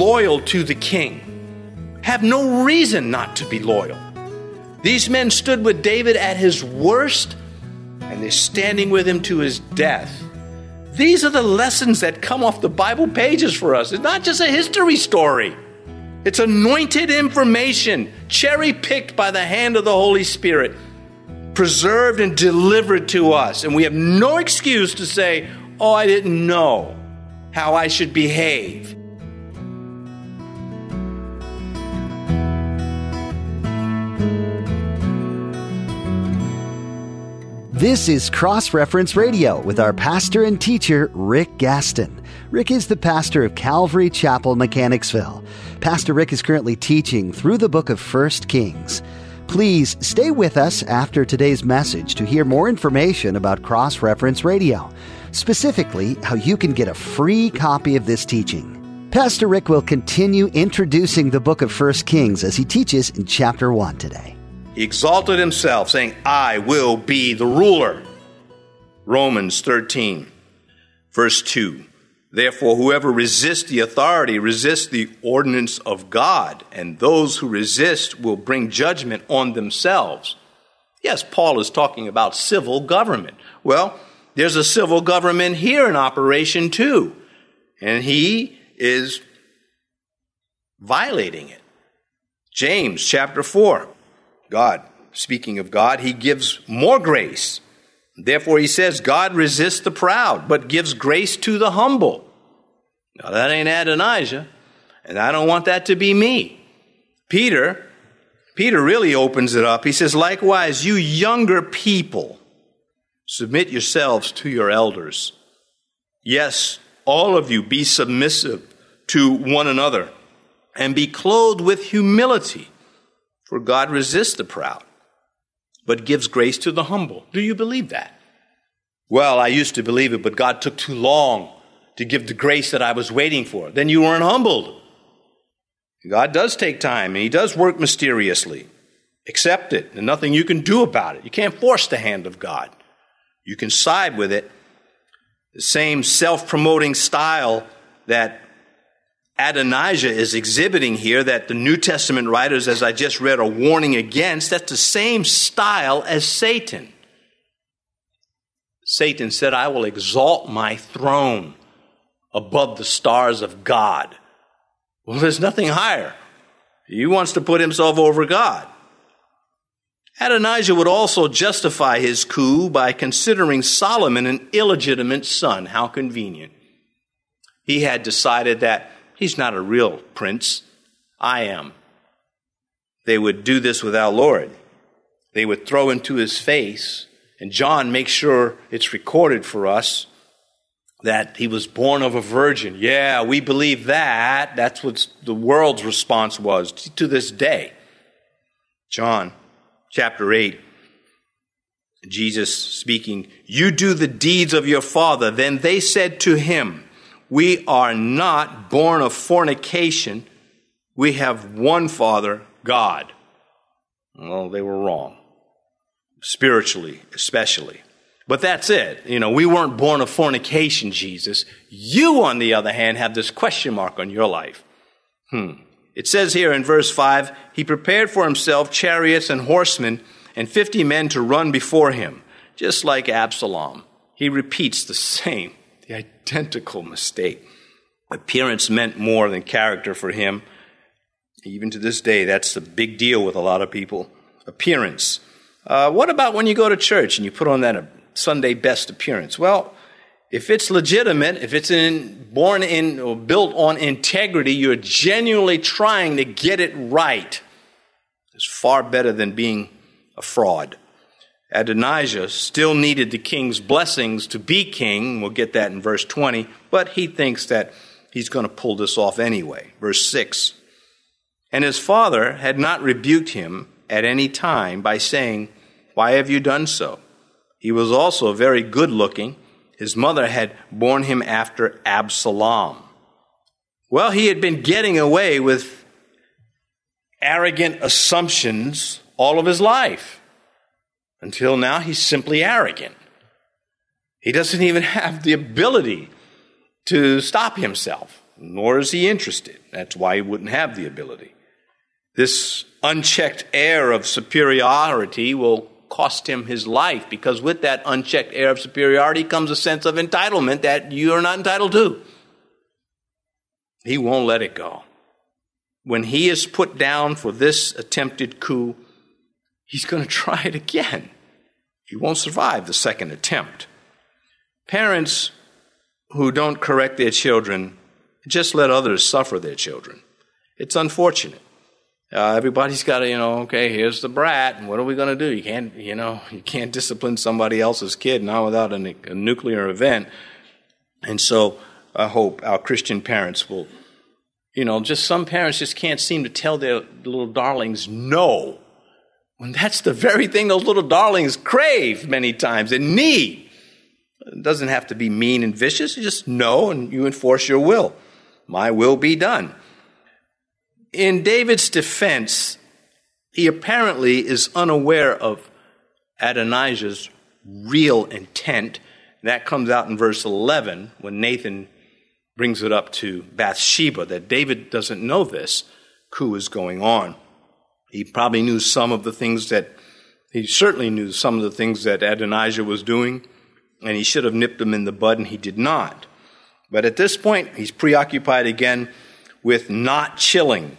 loyal to the king, have no reason not to be loyal. These men stood with David at his worst, and they're standing with him to his death. These are the lessons that come off the Bible pages for us. It's not just a history story, it's anointed information, cherry picked by the hand of the Holy Spirit, preserved and delivered to us. And we have no excuse to say, Oh, I didn't know how I should behave. This is Cross Reference Radio with our pastor and teacher, Rick Gaston. Rick is the pastor of Calvary Chapel, Mechanicsville. Pastor Rick is currently teaching through the book of First Kings. Please stay with us after today's message to hear more information about Cross Reference Radio, specifically how you can get a free copy of this teaching. Pastor Rick will continue introducing the book of First Kings as he teaches in chapter 1 today. He exalted himself, saying, I will be the ruler. Romans 13, verse 2. Therefore, whoever resists the authority resists the ordinance of God, and those who resist will bring judgment on themselves. Yes, Paul is talking about civil government. Well, there's a civil government here in operation too, and he is violating it. James chapter 4. God, speaking of God, he gives more grace. Therefore, he says, God resists the proud, but gives grace to the humble. Now, that ain't Adonijah, and I don't want that to be me. Peter, Peter really opens it up. He says, Likewise, you younger people, submit yourselves to your elders. Yes, all of you be submissive to one another, and be clothed with humility. For God resists the proud, but gives grace to the humble. Do you believe that? Well, I used to believe it, but God took too long to give the grace that I was waiting for. Then you weren't humbled. God does take time, and He does work mysteriously. Accept it, and nothing you can do about it. You can't force the hand of God. You can side with it. The same self promoting style that Adonijah is exhibiting here that the New Testament writers, as I just read, are warning against, that's the same style as Satan. Satan said, I will exalt my throne above the stars of God. Well, there's nothing higher. He wants to put himself over God. Adonijah would also justify his coup by considering Solomon an illegitimate son. How convenient. He had decided that He's not a real prince. I am. They would do this with our Lord. They would throw into his face, and John makes sure it's recorded for us that he was born of a virgin. Yeah, we believe that. That's what the world's response was to this day. John chapter 8. Jesus speaking, You do the deeds of your father. Then they said to him, we are not born of fornication. We have one Father, God. Well, they were wrong. Spiritually, especially. But that's it. You know, we weren't born of fornication, Jesus. You, on the other hand, have this question mark on your life. Hmm. It says here in verse 5 He prepared for himself chariots and horsemen and 50 men to run before him, just like Absalom. He repeats the same the identical mistake. Appearance meant more than character for him. Even to this day, that's a big deal with a lot of people. Appearance. Uh, what about when you go to church and you put on that uh, Sunday best appearance? Well, if it's legitimate, if it's in, born in or built on integrity, you're genuinely trying to get it right. It's far better than being a fraud. Adonijah still needed the king's blessings to be king. We'll get that in verse 20, but he thinks that he's going to pull this off anyway. Verse 6. And his father had not rebuked him at any time by saying, Why have you done so? He was also very good looking. His mother had borne him after Absalom. Well, he had been getting away with arrogant assumptions all of his life. Until now, he's simply arrogant. He doesn't even have the ability to stop himself. nor is he interested. That's why he wouldn't have the ability. This unchecked air of superiority will cost him his life because with that unchecked air of superiority comes a sense of entitlement that you are not entitled to. He won't let it go. When he is put down for this attempted coup, he's going to try it again. He won't survive the second attempt. Parents who don't correct their children just let others suffer their children. It's unfortunate. Uh, everybody's got to, you know, okay, here's the brat, and what are we going to do? You can't, you know, you can't discipline somebody else's kid now without a, a nuclear event. And so I hope our Christian parents will, you know, just some parents just can't seem to tell their little darlings no. When that's the very thing those little darlings crave many times and need. It doesn't have to be mean and vicious. You just know and you enforce your will. My will be done. In David's defense, he apparently is unaware of Adonijah's real intent. That comes out in verse 11 when Nathan brings it up to Bathsheba that David doesn't know this coup is going on. He probably knew some of the things that, he certainly knew some of the things that Adonijah was doing, and he should have nipped them in the bud, and he did not. But at this point, he's preoccupied again with not chilling.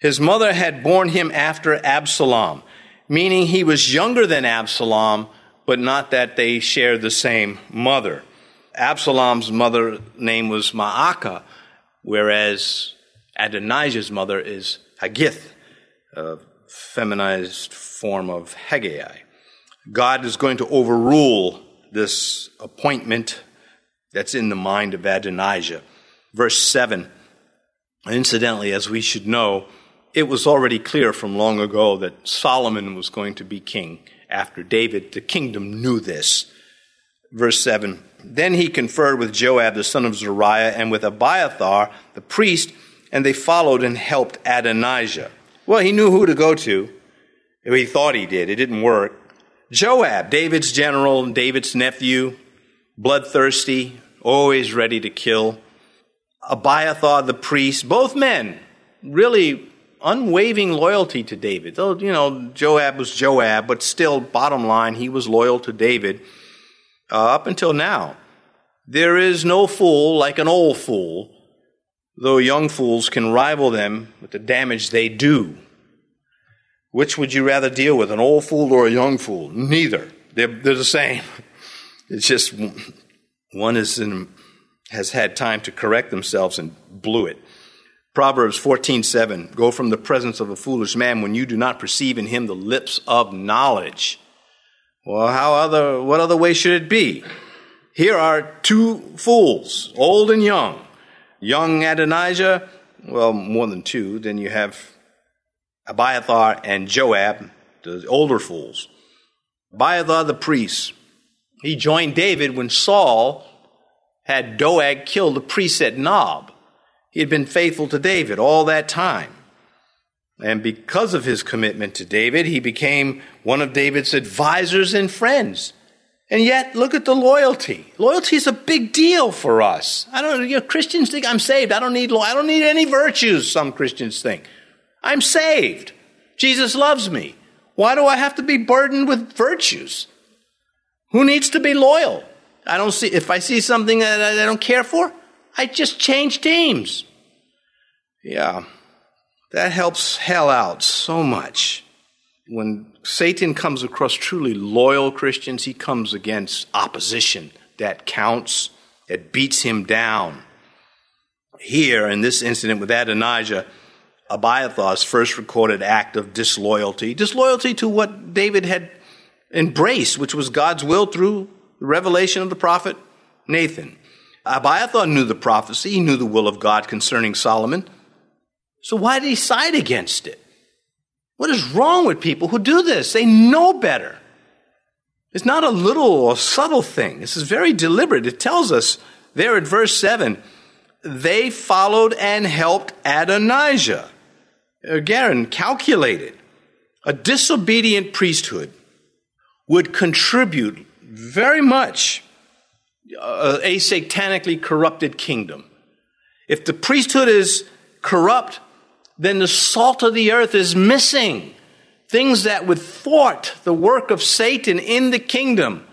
His mother had borne him after Absalom, meaning he was younger than Absalom, but not that they shared the same mother. Absalom's mother name was Maacah, whereas Adonijah's mother is Haggith, a feminized form of Haggai. God is going to overrule this appointment that's in the mind of Adonijah. Verse 7. Incidentally, as we should know, it was already clear from long ago that Solomon was going to be king after David. The kingdom knew this. Verse 7 Then he conferred with Joab, the son of Zeruiah, and with Abiathar, the priest, and they followed and helped Adonijah. Well, he knew who to go to. He thought he did. It didn't work. Joab, David's general, David's nephew, bloodthirsty, always ready to kill. Abiathar, the priest, both men really unwavering loyalty to David. Though, you know, Joab was Joab, but still, bottom line, he was loyal to David uh, up until now. There is no fool like an old fool, though young fools can rival them with the damage they do. Which would you rather deal with, an old fool or a young fool? Neither. They're, they're the same. It's just one is in, has had time to correct themselves and blew it. Proverbs 14:7 Go from the presence of a foolish man when you do not perceive in him the lips of knowledge. Well, how other what other way should it be? Here are two fools, old and young. Young Adonijah, well, more than two. Then you have Abiathar and Joab, the older fools. Abiathar the priest, he joined David when Saul had Doeg kill the priest at Nob. He had been faithful to David all that time. And because of his commitment to David, he became one of David's advisors and friends. And yet, look at the loyalty. Loyalty is a big deal for us. I don't, you know, Christians think I'm saved. I don't need, I don't need any virtues, some Christians think. I'm saved. Jesus loves me. Why do I have to be burdened with virtues? Who needs to be loyal? I don't see, if I see something that I don't care for, I just change teams. Yeah, that helps hell out so much. When Satan comes across truly loyal Christians, he comes against opposition that counts, that beats him down. Here, in this incident with Adonijah, Abiathar's first recorded act of disloyalty, disloyalty to what David had embraced, which was God's will through the revelation of the prophet Nathan. Abiathar knew the prophecy, he knew the will of God concerning Solomon. So why did he side against it? What is wrong with people who do this? They know better. It's not a little or subtle thing. This is very deliberate. It tells us there at verse 7 they followed and helped Adonijah. Again, calculated. A disobedient priesthood would contribute very much uh, a satanically corrupted kingdom. If the priesthood is corrupt, then the salt of the earth is missing. Things that would thwart the work of Satan in the kingdom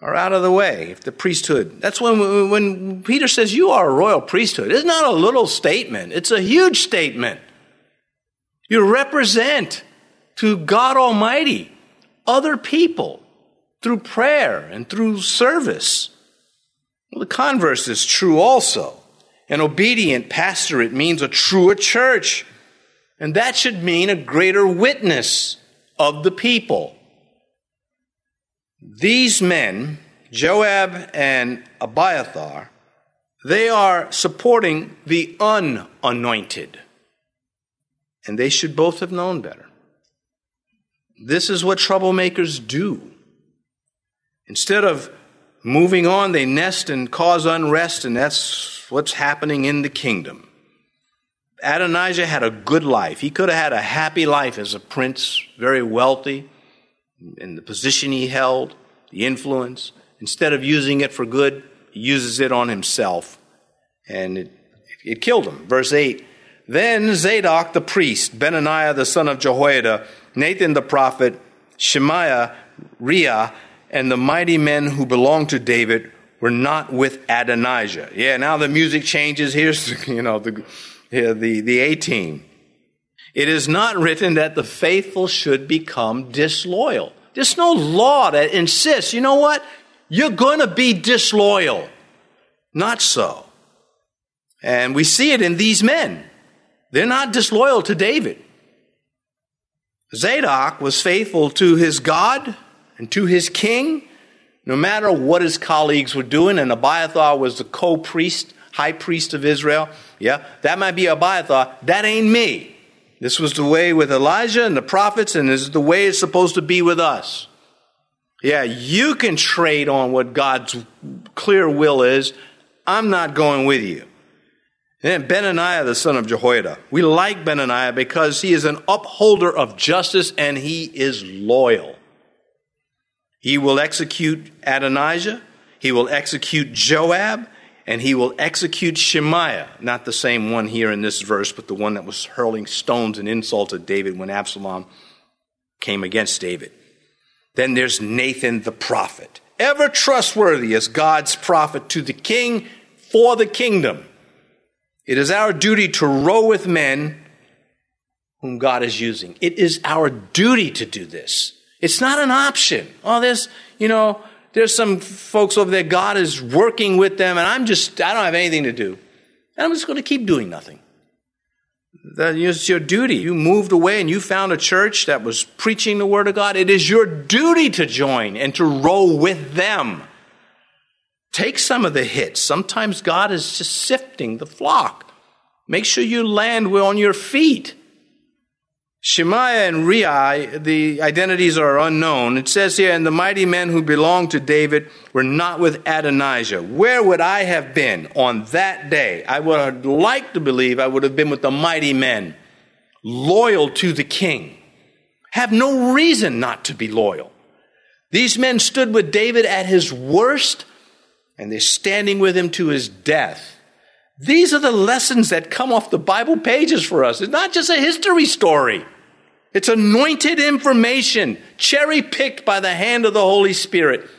are out of the way. If the priesthood, that's when, when Peter says, You are a royal priesthood. It's not a little statement, it's a huge statement. You represent to God Almighty other people through prayer and through service. Well, the converse is true also. An obedient pastorate means a truer church, and that should mean a greater witness of the people. These men, Joab and Abiathar, they are supporting the unanointed. And they should both have known better. This is what troublemakers do. Instead of moving on, they nest and cause unrest, and that's what's happening in the kingdom. Adonijah had a good life. He could have had a happy life as a prince, very wealthy, in the position he held, the influence. Instead of using it for good, he uses it on himself, and it, it killed him. Verse 8 Then Zadok the priest, Benaniah the son of Jehoiada, Nathan the prophet, Shimei, Rei, and the mighty men who belonged to David were not with Adonijah. Yeah, now the music changes. Here's, you know, the, the, the A team. It is not written that the faithful should become disloyal. There's no law that insists, you know what? You're going to be disloyal. Not so. And we see it in these men. They're not disloyal to David. Zadok was faithful to his God and to his king, no matter what his colleagues were doing. And Abiathar was the co priest, high priest of Israel. Yeah, that might be Abiathar. That ain't me. This was the way with Elijah and the prophets, and this is the way it's supposed to be with us. Yeah, you can trade on what God's clear will is. I'm not going with you. And Benaniah, the son of Jehoiada. We like Benaniah because he is an upholder of justice and he is loyal. He will execute Adonijah, he will execute Joab, and he will execute Shimei. Not the same one here in this verse, but the one that was hurling stones and insults at David when Absalom came against David. Then there's Nathan the prophet, ever trustworthy as God's prophet to the king for the kingdom. It is our duty to row with men whom God is using. It is our duty to do this. It's not an option. Oh, there's, you know, there's some folks over there, God is working with them, and I'm just, I don't have anything to do. And I'm just going to keep doing nothing. That is your duty. You moved away and you found a church that was preaching the Word of God. It is your duty to join and to row with them. Take some of the hits. Sometimes God is just sifting the flock. Make sure you land on your feet. Shimei and Rei, the identities are unknown. It says here, and the mighty men who belonged to David were not with Adonijah. Where would I have been on that day? I would have liked to believe I would have been with the mighty men, loyal to the king. Have no reason not to be loyal. These men stood with David at his worst and they're standing with him to his death. These are the lessons that come off the Bible pages for us. It's not just a history story. It's anointed information, cherry picked by the hand of the Holy Spirit,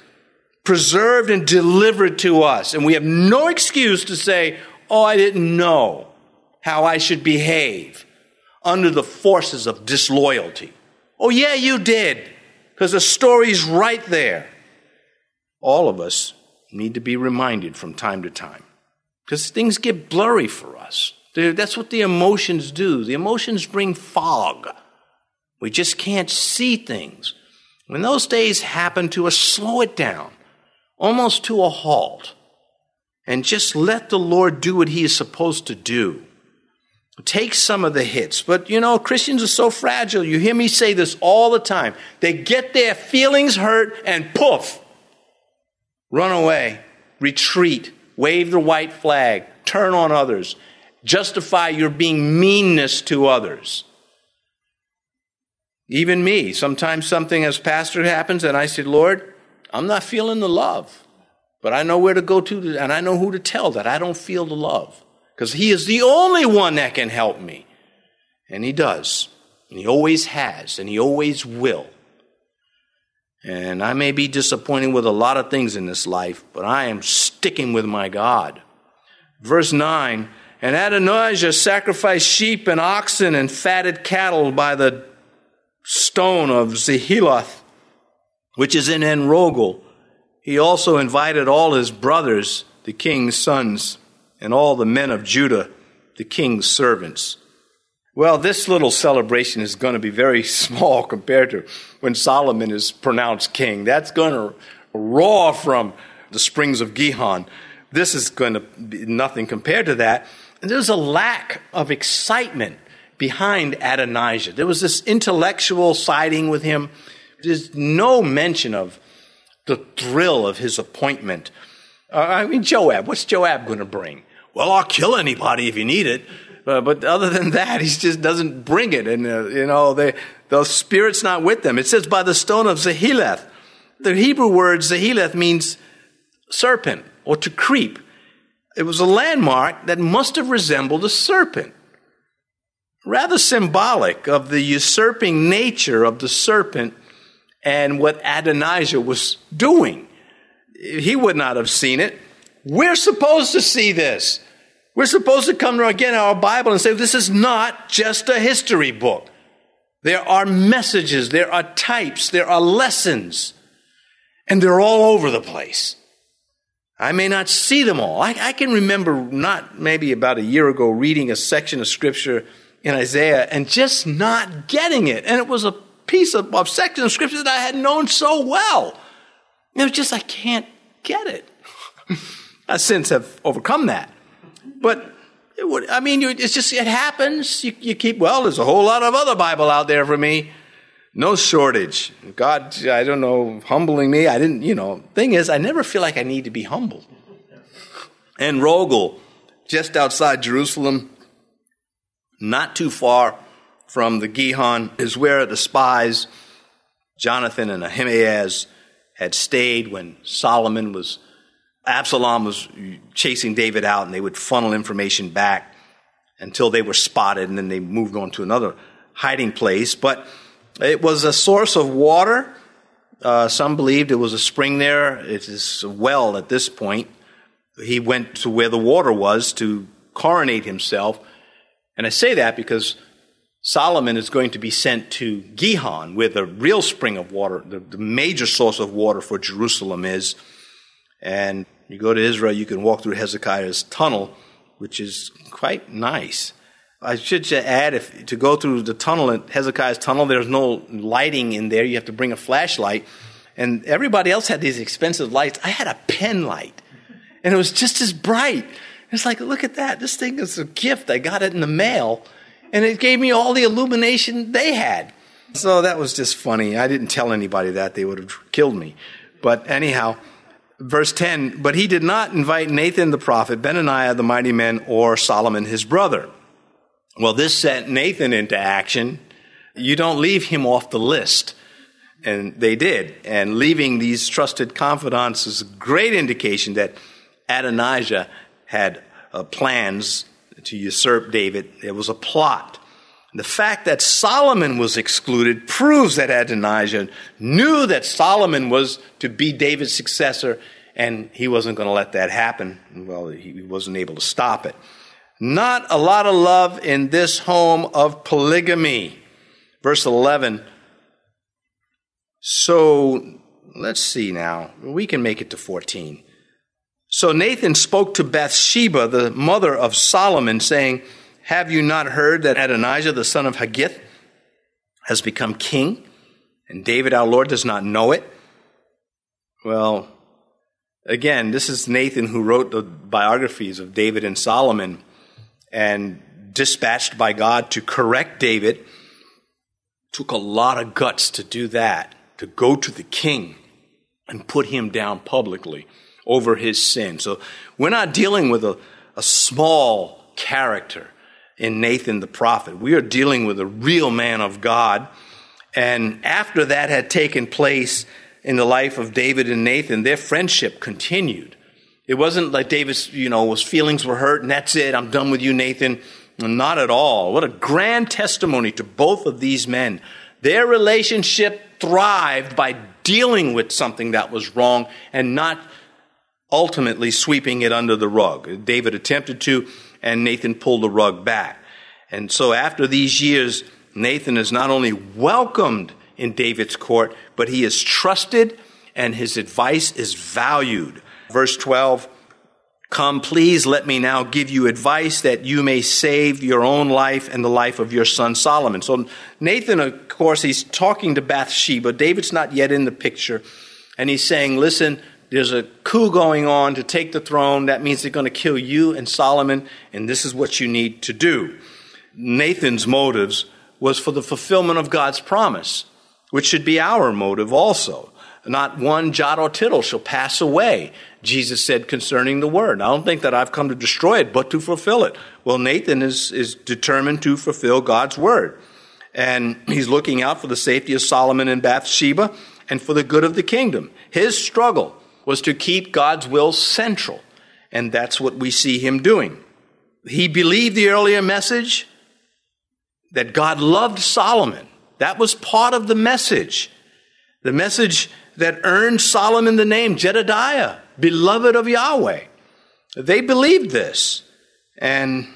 preserved and delivered to us. And we have no excuse to say, oh, I didn't know how I should behave under the forces of disloyalty. Oh, yeah, you did, because the story's right there. All of us need to be reminded from time to time because things get blurry for us. That's what the emotions do. The emotions bring fog. We just can't see things. When those days happen to us, slow it down, almost to a halt, and just let the Lord do what He is supposed to do. Take some of the hits. But you know, Christians are so fragile. You hear me say this all the time. They get their feelings hurt and poof, run away, retreat, wave the white flag, turn on others, justify your being meanness to others. Even me, sometimes something as pastor happens and I say, Lord, I'm not feeling the love. But I know where to go to, and I know who to tell that I don't feel the love. Because He is the only one that can help me. And He does. And He always has, and He always will. And I may be disappointed with a lot of things in this life, but I am sticking with my God. Verse 9 And Adonijah sacrificed sheep and oxen and fatted cattle by the stone of Zoheleth, which is in En Rogel. He also invited all his brothers, the king's sons, and all the men of Judah, the king's servants. Well, this little celebration is going to be very small compared to when Solomon is pronounced king. That's going to roar from the springs of Gihon. This is going to be nothing compared to that. And there's a lack of excitement behind Adonijah. There was this intellectual siding with him. There's no mention of the thrill of his appointment. Uh, I mean, Joab, what's Joab going to bring? Well, I'll kill anybody if you need it. Uh, but other than that, he just doesn't bring it. And, uh, you know, they, the spirit's not with them. It says by the stone of Zoheleth. The Hebrew word Zoheleth means serpent or to creep. It was a landmark that must have resembled a serpent. Rather symbolic of the usurping nature of the serpent and what Adonijah was doing. He would not have seen it. We're supposed to see this. We're supposed to come to again our Bible and say, this is not just a history book. There are messages, there are types, there are lessons, and they're all over the place. I may not see them all. I, I, can remember not maybe about a year ago reading a section of scripture in Isaiah and just not getting it. And it was a piece of, of section of scripture that I had known so well. It was just, I can't get it. I since have overcome that. But would, I mean, it's just, it happens. You, you keep, well, there's a whole lot of other Bible out there for me. No shortage. God, I don't know, humbling me. I didn't, you know, thing is, I never feel like I need to be humbled. Rogel, just outside Jerusalem, not too far from the Gihon, is where the spies, Jonathan and Ahimaaz, had stayed when Solomon was Absalom was chasing David out, and they would funnel information back until they were spotted, and then they moved on to another hiding place. But it was a source of water. Uh, some believed it was a spring there. It is a well at this point. He went to where the water was to coronate himself. And I say that because Solomon is going to be sent to Gihon, where the real spring of water, the, the major source of water for Jerusalem is. And you go to Israel, you can walk through Hezekiah's tunnel, which is quite nice. I should add, if to go through the tunnel, at Hezekiah's tunnel, there's no lighting in there. You have to bring a flashlight. And everybody else had these expensive lights. I had a pen light, and it was just as bright. It's like, look at that. This thing is a gift. I got it in the mail, and it gave me all the illumination they had. So that was just funny. I didn't tell anybody that. They would have killed me. But anyhow, verse 10 But he did not invite Nathan the prophet, Benaniah the mighty man, or Solomon his brother. Well, this set Nathan into action. You don't leave him off the list. And they did. And leaving these trusted confidants is a great indication that Adonijah had uh, plans to usurp David. There was a plot. The fact that Solomon was excluded proves that Adonijah knew that Solomon was to be David's successor, and he wasn't going to let that happen. Well, he wasn't able to stop it. Not a lot of love in this home of polygamy. Verse 11. So let's see now. We can make it to 14. So Nathan spoke to Bathsheba, the mother of Solomon, saying, have you not heard that Adonijah, the son of Haggith, has become king, and David our Lord does not know it? Well, again, this is Nathan who wrote the biographies of David and Solomon and dispatched by God to correct David. Took a lot of guts to do that, to go to the king and put him down publicly over his sin. So we're not dealing with a, a small character in Nathan the prophet. We are dealing with a real man of God. And after that had taken place in the life of David and Nathan, their friendship continued. It wasn't like David's, you know, his feelings were hurt and that's it, I'm done with you, Nathan. Not at all. What a grand testimony to both of these men. Their relationship thrived by dealing with something that was wrong and not ultimately sweeping it under the rug. David attempted to, and Nathan pulled the rug back. And so after these years, Nathan is not only welcomed in David's court, but he is trusted and his advice is valued. Verse 12 Come, please let me now give you advice that you may save your own life and the life of your son Solomon. So, Nathan, of course, he's talking to Bathsheba. David's not yet in the picture. And he's saying, Listen, there's a coup going on to take the throne. That means they're going to kill you and Solomon, and this is what you need to do. Nathan's motives was for the fulfillment of God's promise, which should be our motive also. Not one jot or tittle shall pass away, Jesus said concerning the word. I don't think that I've come to destroy it, but to fulfill it. Well, Nathan is, is determined to fulfill God's word. And he's looking out for the safety of Solomon and Bathsheba and for the good of the kingdom. His struggle was to keep God's will central. And that's what we see him doing. He believed the earlier message that God loved Solomon. That was part of the message. The message that earned Solomon the name Jedidiah, beloved of Yahweh. They believed this. And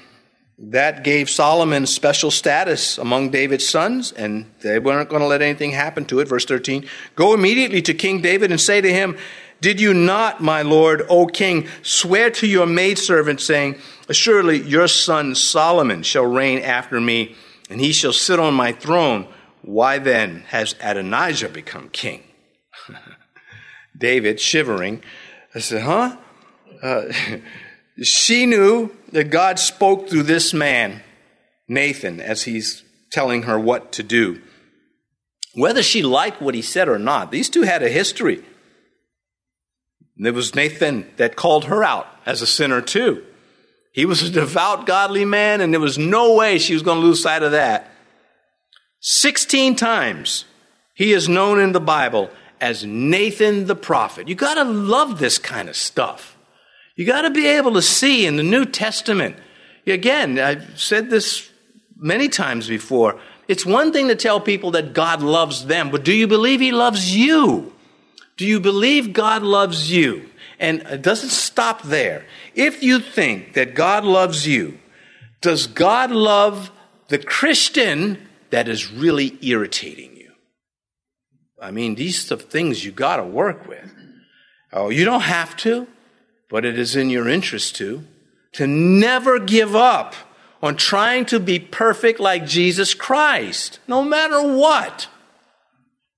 that gave Solomon special status among David's sons, and they weren't going to let anything happen to it. Verse 13 Go immediately to King David and say to him, Did you not, my lord, O king, swear to your maidservant, saying, Surely your son Solomon shall reign after me, and he shall sit on my throne? Why then has Adonijah become king? David, shivering, said, Huh? Uh, she knew that God spoke through this man, Nathan, as he's telling her what to do. Whether she liked what he said or not, these two had a history. It was Nathan that called her out as a sinner, too. He was a devout, godly man, and there was no way she was going to lose sight of that. 16 times he is known in the Bible as Nathan the prophet. You got to love this kind of stuff. You got to be able to see in the New Testament. Again, I've said this many times before. It's one thing to tell people that God loves them, but do you believe He loves you? Do you believe God loves you? And it doesn't stop there. If you think that God loves you, does God love the Christian that is really irritating you? I mean, these are things you got to work with. Oh, you don't have to but it is in your interest to, to never give up on trying to be perfect like Jesus Christ, no matter what.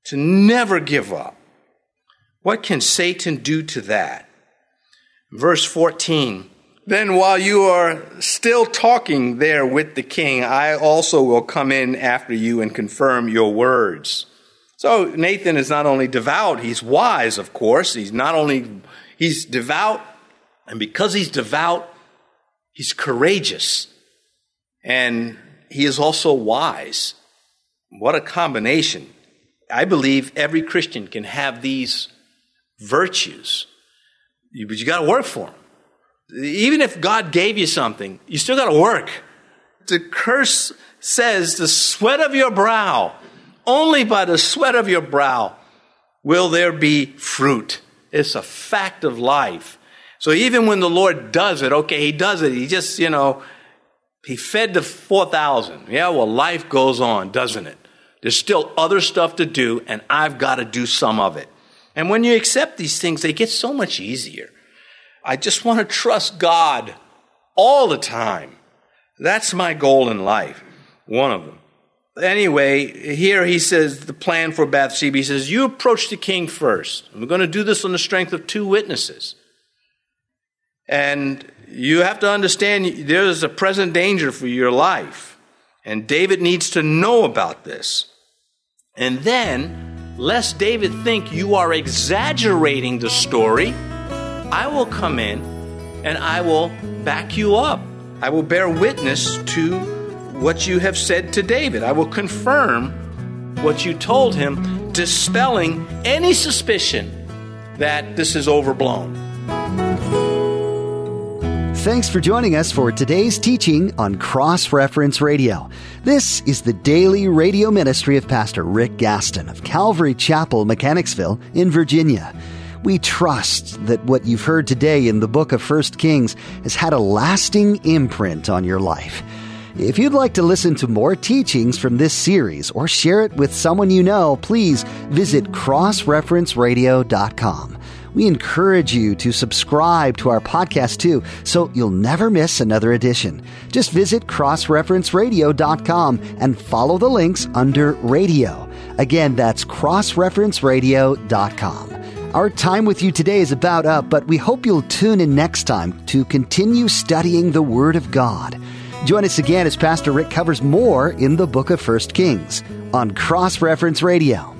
To never give up. What can Satan do to that? Verse 14. Then while you are still talking there with the king, I also will come in after you and confirm your words. So Nathan is not only devout, he's wise, of course. He's not only, he's devout, and because he's devout, he's courageous. And he is also wise. What a combination. I believe every Christian can have these virtues, but you got to work for them. Even if God gave you something, you still got to work. The curse says, the sweat of your brow, only by the sweat of your brow will there be fruit. It's a fact of life. So even when the Lord does it, okay, He does it. He just, you know, He fed the 4,000. Yeah, well, life goes on, doesn't it? There's still other stuff to do, and I've got to do some of it. And when you accept these things, they get so much easier. I just want to trust God all the time. That's my goal in life, one of them. Anyway, here he says the plan for Bathsheba. He says, You approach the king first. we're going to do this on the strength of two witnesses. And you have to understand there is a present danger for your life. And David needs to know about this. And then, lest David think you are exaggerating the story, I will come in and I will back you up. I will bear witness to what you have said to David. I will confirm what you told him, dispelling any suspicion that this is overblown. Thanks for joining us for today's teaching on Cross Reference Radio. This is the daily radio ministry of Pastor Rick Gaston of Calvary Chapel, Mechanicsville in Virginia. We trust that what you've heard today in the book of 1 Kings has had a lasting imprint on your life. If you'd like to listen to more teachings from this series or share it with someone you know, please visit crossreferenceradio.com. We encourage you to subscribe to our podcast too, so you'll never miss another edition. Just visit crossreferenceradio.com and follow the links under radio. Again, that's crossreferenceradio.com. Our time with you today is about up, but we hope you'll tune in next time to continue studying the Word of God. Join us again as Pastor Rick covers more in the book of 1 Kings on Cross Reference Radio.